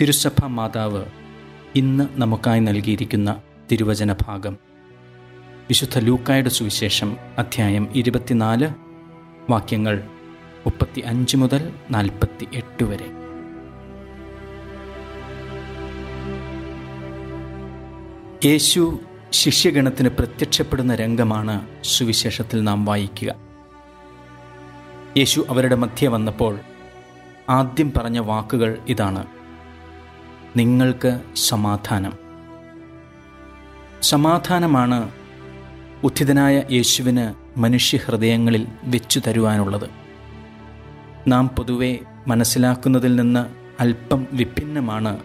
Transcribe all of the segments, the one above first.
തിരുസഭ മാതാവ് ഇന്ന് നമുക്കായി നൽകിയിരിക്കുന്ന തിരുവചന ഭാഗം വിശുദ്ധ ലൂക്കായുടെ സുവിശേഷം അധ്യായം ഇരുപത്തിനാല് വാക്യങ്ങൾ മുപ്പത്തി അഞ്ച് മുതൽ നാൽപ്പത്തി എട്ട് വരെ. യേശു ശിഷ്യഗണത്തിന് പ്രത്യക്ഷപ്പെടുന്ന രംഗമാണ് സുവിശേഷത്തിൽ നാം വായിക്കുക. യേശു അവരുടെ മധ്യ വന്നപ്പോൾ ആദ്യം പറഞ്ഞ വാക്കുകൾ ഇതാണ്. നിങ്ങൾക്ക് സമാധാനം. സമാധാനമാണ് ഉത്ഥിതനായ യേശുവിന് മനുഷ്യഹൃദയങ്ങളിൽ വെച്ചു തരുവാനുള്ളത്. നാം പൊതുവെ മനസ്സിലാക്കുന്നതിൽ നിന്ന് അല്പം വിഭിന്നമാണ്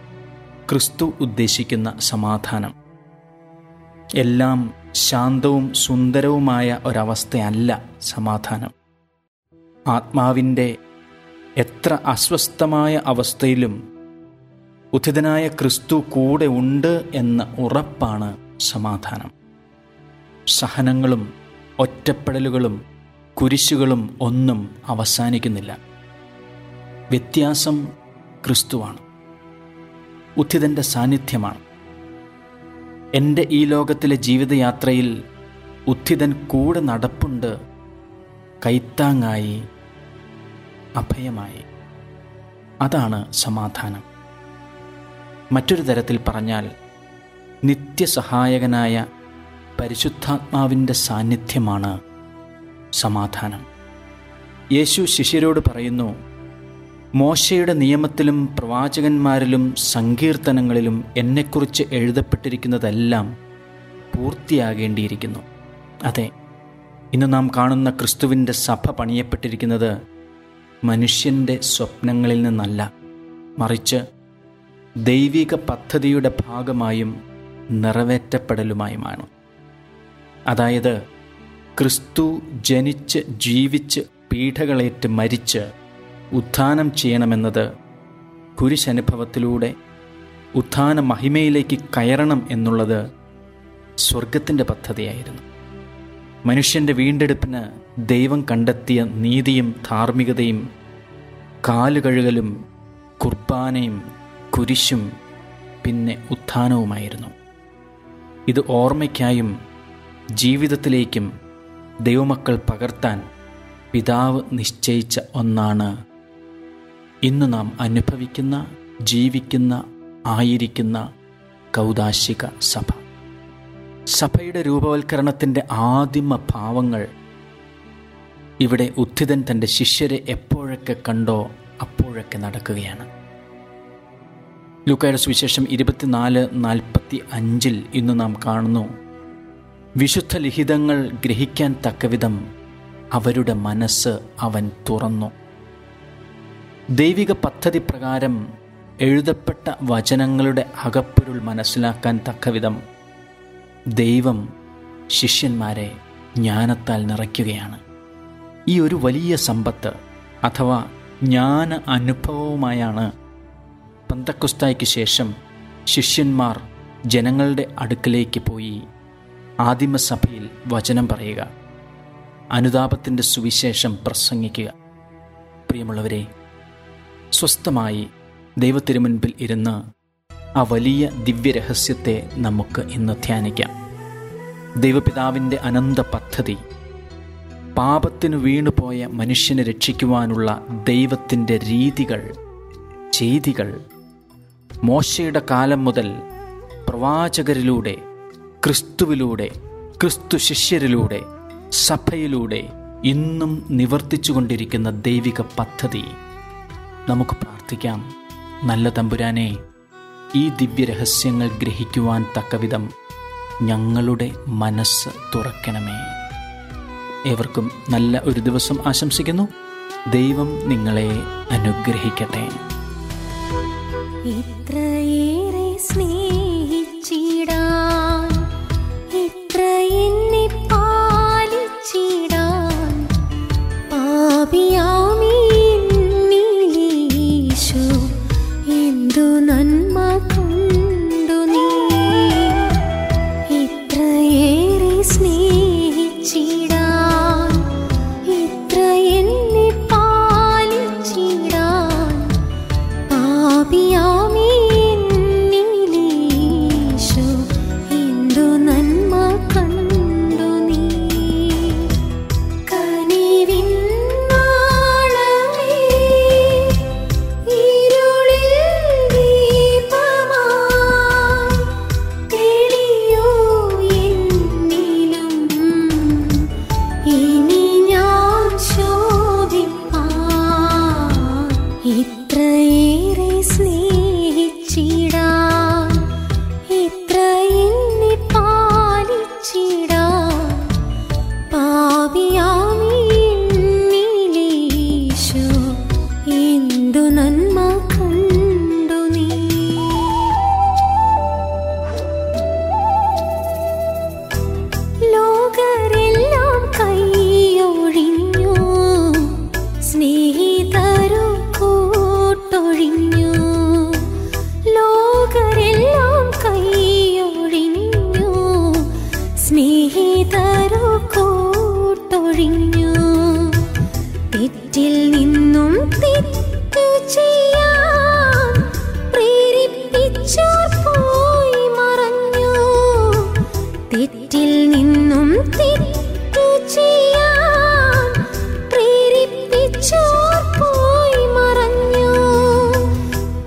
ക്രിസ്തു ഉദ്ദേശിക്കുന്ന സമാധാനം. എല്ലാം ശാന്തവും സുന്ദരവുമായ ഒരവസ്ഥയല്ല സമാധാനം. ആത്മാവിന്റെ എത്ര അസ്വസ്ഥമായ അവസ്ഥയിലും ഉഥിതനായ ക്രിസ്തു കൂടെ ഉണ്ട് എന്ന ഉറപ്പാണ് സമാധാനം. സഹനങ്ങളും ഒറ്റപ്പെടലുകളും കുരിശുകളും ഒന്നും അവസാനിക്കുന്നില്ല. വ്യത്യാസം ക്രിസ്തുവാണ്. ഉദ്ധിതന്റെ സാന്നിധ്യമാണ്. എന്റെ ഈ ലോകത്തിലെ ജീവിതയാത്രയിൽ ഉത്ഥിതൻ കൂടെ നടപ്പുണ്ട്. കൈത്താങ്ങായി അഭയമായി. അതാണ് സമാധാനം. മറ്റൊരു തരത്തിൽ പറഞ്ഞാൽ നിത്യസഹായകനായ പരിശുദ്ധാത്മാവിന്റെ സാന്നിധ്യമാണ് സമാധാനം. യേശു ശിഷ്യരോട് പറയുന്നു മോശയുടെ നിയമത്തിലും പ്രവാചകന്മാരിലും സങ്കീർത്തനങ്ങളിലും എന്നെക്കുറിച്ച് എഴുതപ്പെട്ടിരിക്കുന്നതെല്ലാം പൂർത്തിയാകേണ്ടിയിരിക്കുന്നു. അതെ ഇന്ന് നാം കാണുന്ന ക്രിസ്തുവിന്റെ സഭ പണിയപ്പെട്ടിരിക്കുന്നത് മനുഷ്യന്റെ സ്വപ്നങ്ങളിൽ നിന്നല്ല മറിച്ച് ദൈവിക പദ്ധതിയുടെ ഭാഗമായും നിറവേറ്റപ്പെടലുമായുമാണ്. അതായത് ക്രിസ്തു ജനിച്ച് ജീവിച്ച് പീഠകളേറ്റ് മരിച്ച് ഉത്ഥാനം ചെയ്യണമെന്നത് കുരിശനുഭവത്തിലൂടെ ഉത്ഥാന മഹിമയിലേക്ക് കയറണം എന്നുള്ളത് സ്വർഗത്തിന്റെ പദ്ധതിയായിരുന്നു. മനുഷ്യന്റെ വീണ്ടെടുപ്പിന് ദൈവം കണ്ടെത്തിയ നീതിയും ധാർമ്മികതയും കാലുകഴുകലും കുർബാനയും കുരിശും പിന്നെ ഉത്ഥാനവുമായിരുന്നു. ഇത് ഓർമ്മയ്ക്കായും ജീവിതത്തിലേക്കും ദൈവമക്കൾ പകർത്താൻ പിതാവ് നിശ്ചയിച്ച ഒന്നാണ്. ഇന്ന് നാം അനുഭവിക്കുന്ന ജീവിക്കുന്ന ആയിരിക്കുന്ന കൗദാശിക സഭ. സഭയുടെ രൂപവൽക്കരണത്തിന്റെ ആദിമ ഭാവങ്ങൾ ഇവിടെ ഉത്ഥിതൻ തന്റെ ശിഷ്യരെ എപ്പോഴൊക്കെ കണ്ടോ അപ്പോഴൊക്കെ നടക്കുകയാണ്. ലൂക്കായുടെ സുവിശേഷം ഇരുപത്തിനാല് നാൽപ്പത്തി അഞ്ചിൽ ഇന്ന് നാം കാണുന്നു. വിശുദ്ധ ലിഖിതങ്ങൾ ഗ്രഹിക്കാൻ തക്കവിധം അവരുടെ മനസ്സ് അവൻ തുറന്നു. ദൈവിക പദ്ധതി പ്രകാരം എഴുതപ്പെട്ട വചനങ്ങളുടെ അകപ്പൊരുൾ മനസ്സിലാക്കാൻ തക്കവിധം ദൈവം ശിഷ്യന്മാരെ ജ്ഞാനത്താൽ നിറയ്ക്കുകയാണ്. ഈ ഒരു വലിയ സമ്പത്ത് അഥവാ ജ്ഞാന അനുഭവവുമായാണ് പന്തക്കുസ്തായ്ക്ക് ശേഷം ശിഷ്യന്മാർ ജനങ്ങളുടെ അടുക്കലേക്ക് പോയി ആദിമസഭയിൽ വചനം പറയുക അനുതാപത്തിന്റെ സുവിശേഷം പ്രസംഗിക്കുക. പ്രിയമുള്ളവരെ സ്വസ്ഥമായി ദൈവത്തിരുമുൻപിൽ ഇരുന്ന് ആ വലിയ ദിവ്യരഹസ്യത്തെ നമുക്ക് ഇന്ന് ധ്യാനിക്കാം. ദൈവപിതാവിന്റെ അനന്ത പദ്ധതി പാപത്തിന് വീണുപോയ മനുഷ്യനെ രക്ഷിക്കുവാനുള്ള ദൈവത്തിന്റെ രീതികൾ ചെയ്തികൾ മോശയുടെ കാലം മുതൽ പ്രവാചകരിലൂടെ ക്രിസ്തുവിലൂടെ ക്രിസ്തു ശിഷ്യരിലൂടെ സഭയിലൂടെ ഇന്നും നിവർത്തിച്ചുകൊണ്ടിരിക്കുന്ന ദൈവിക പദ്ധതി. നമുക്ക് പ്രാർത്ഥിക്കാം. നല്ല തമ്പുരാനെ ഈ ദിവ്യരഹസ്യങ്ങൾ ഗ്രഹിക്കുവാൻ തക്കവിധം ഞങ്ങളുടെ മനസ്സ് തുറക്കണമേ. ഏവർക്കും നല്ല ഒരു ദിവസം ആശംസിക്കുന്നു. ദൈവം നിങ്ങളെ അനുഗ്രഹിക്കട്ടെ. ഇത്ര തെറ്റിൽ നിന്നും തെറ്റു ചെയ്യാം പ്രേരിപ്പിച്ചോർ പോയി മറഞ്ഞു.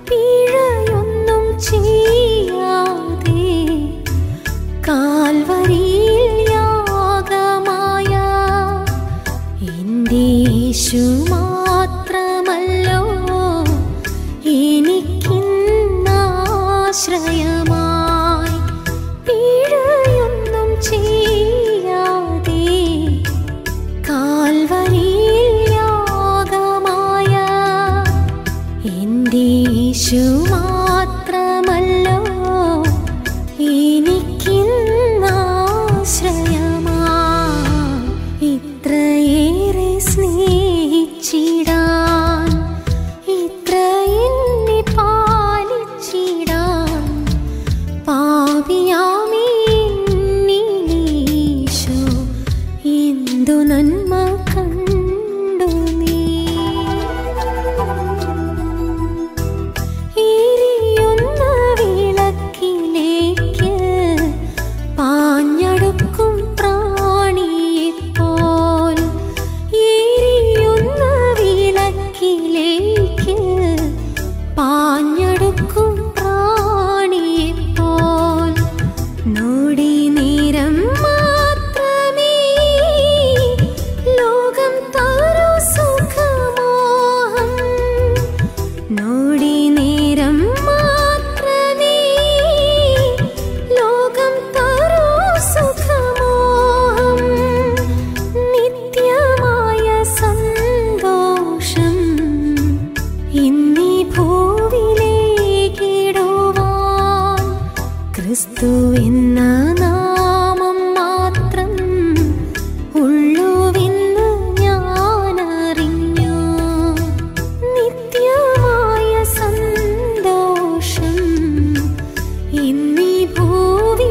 പിഴയൊന്നും ചെയ്യാതെ കാൽവരിയിൽ യാഗമായ എന്റെ 一首 ക്രിസ്തു നാമം മാത്രം ഞാൻ നിത്യമായ സന്തോഷം ഇന്നീ ഭൂവിലേക്കിടുവാൻ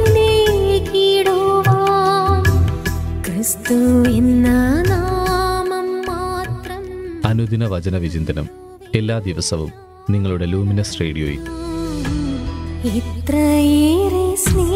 ക്രിസ്തു എന്ന നാമം മാത്രം അനുദിന വചന വിചിന്തനം എല്ലാ ദിവസവും നിങ്ങളുടെ ലൂമിനസ് റേഡിയോയിൽ. ഇത്രയേറെ സ്നേഹം